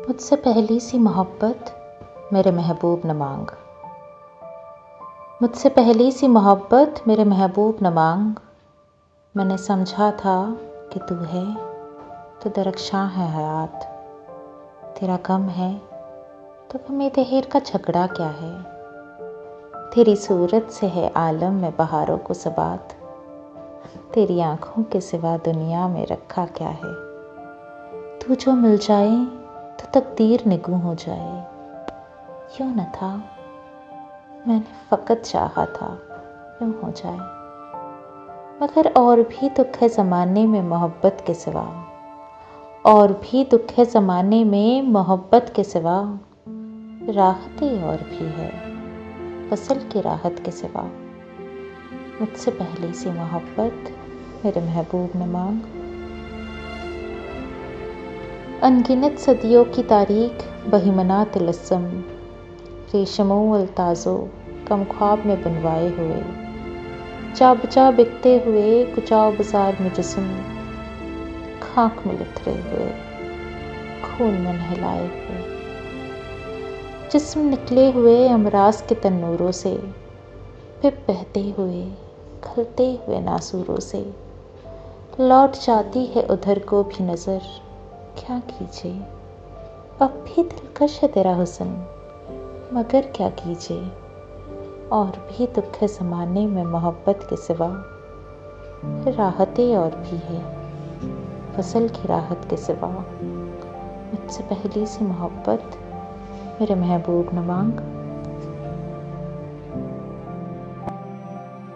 मुझसे पहली सी मोहब्बत मेरे महबूब न मांग। मुझसे पहली सी मोहब्बत मेरे महबूब न मांग। मैंने समझा था कि तू है तो दरख्शां है हयात। तेरा गम है तो गम तहर का झगड़ा क्या है? तेरी सूरत से है आलम में बहारों को सबात। तेरी आँखों के सिवा दुनिया में रखा क्या है? तू जो मिल जाए तो तकदीर निगू हो जाए। क्यों न था? मैंने फ़कत चाहा था, क्यों हो जाए? मगर और भी दुख है ज़माने में मोहब्बत के सिवा। और भी दुख है ज़माने में मोहब्बत के सिवा। राहतें और भी है, फ़सल की राहत के सिवा। मुझसे पहले सी मोहब्बत मेरे महबूब ने मांग। अनगिनत सदियों की तारीख बहिमना तिलस्म रेशमो अल्ताज़ो कम ख्वाब में बनवाए हुए। चा बचा बिकते हुए कुचाव बाज़ार में जिसम, खाक में लथरे हुए, खून में नहलाए हुए। जिसम निकले हुए अमराज के तन्नूरों से, फिर बहते हुए, खलते हुए नासूरों से। लौट जाती है उधर को भी नज़र। क्या कीजिए? अब भी दिलकश है तेरा हुसन, मगर क्या कीजिए? और भी दुख है ज़माने में मोहब्बत के सिवा। राहतें और भी है, फ़सल की राहत के सिवा। मुझसे पहली सी मोहब्बत, मेरे महबूब नवांग।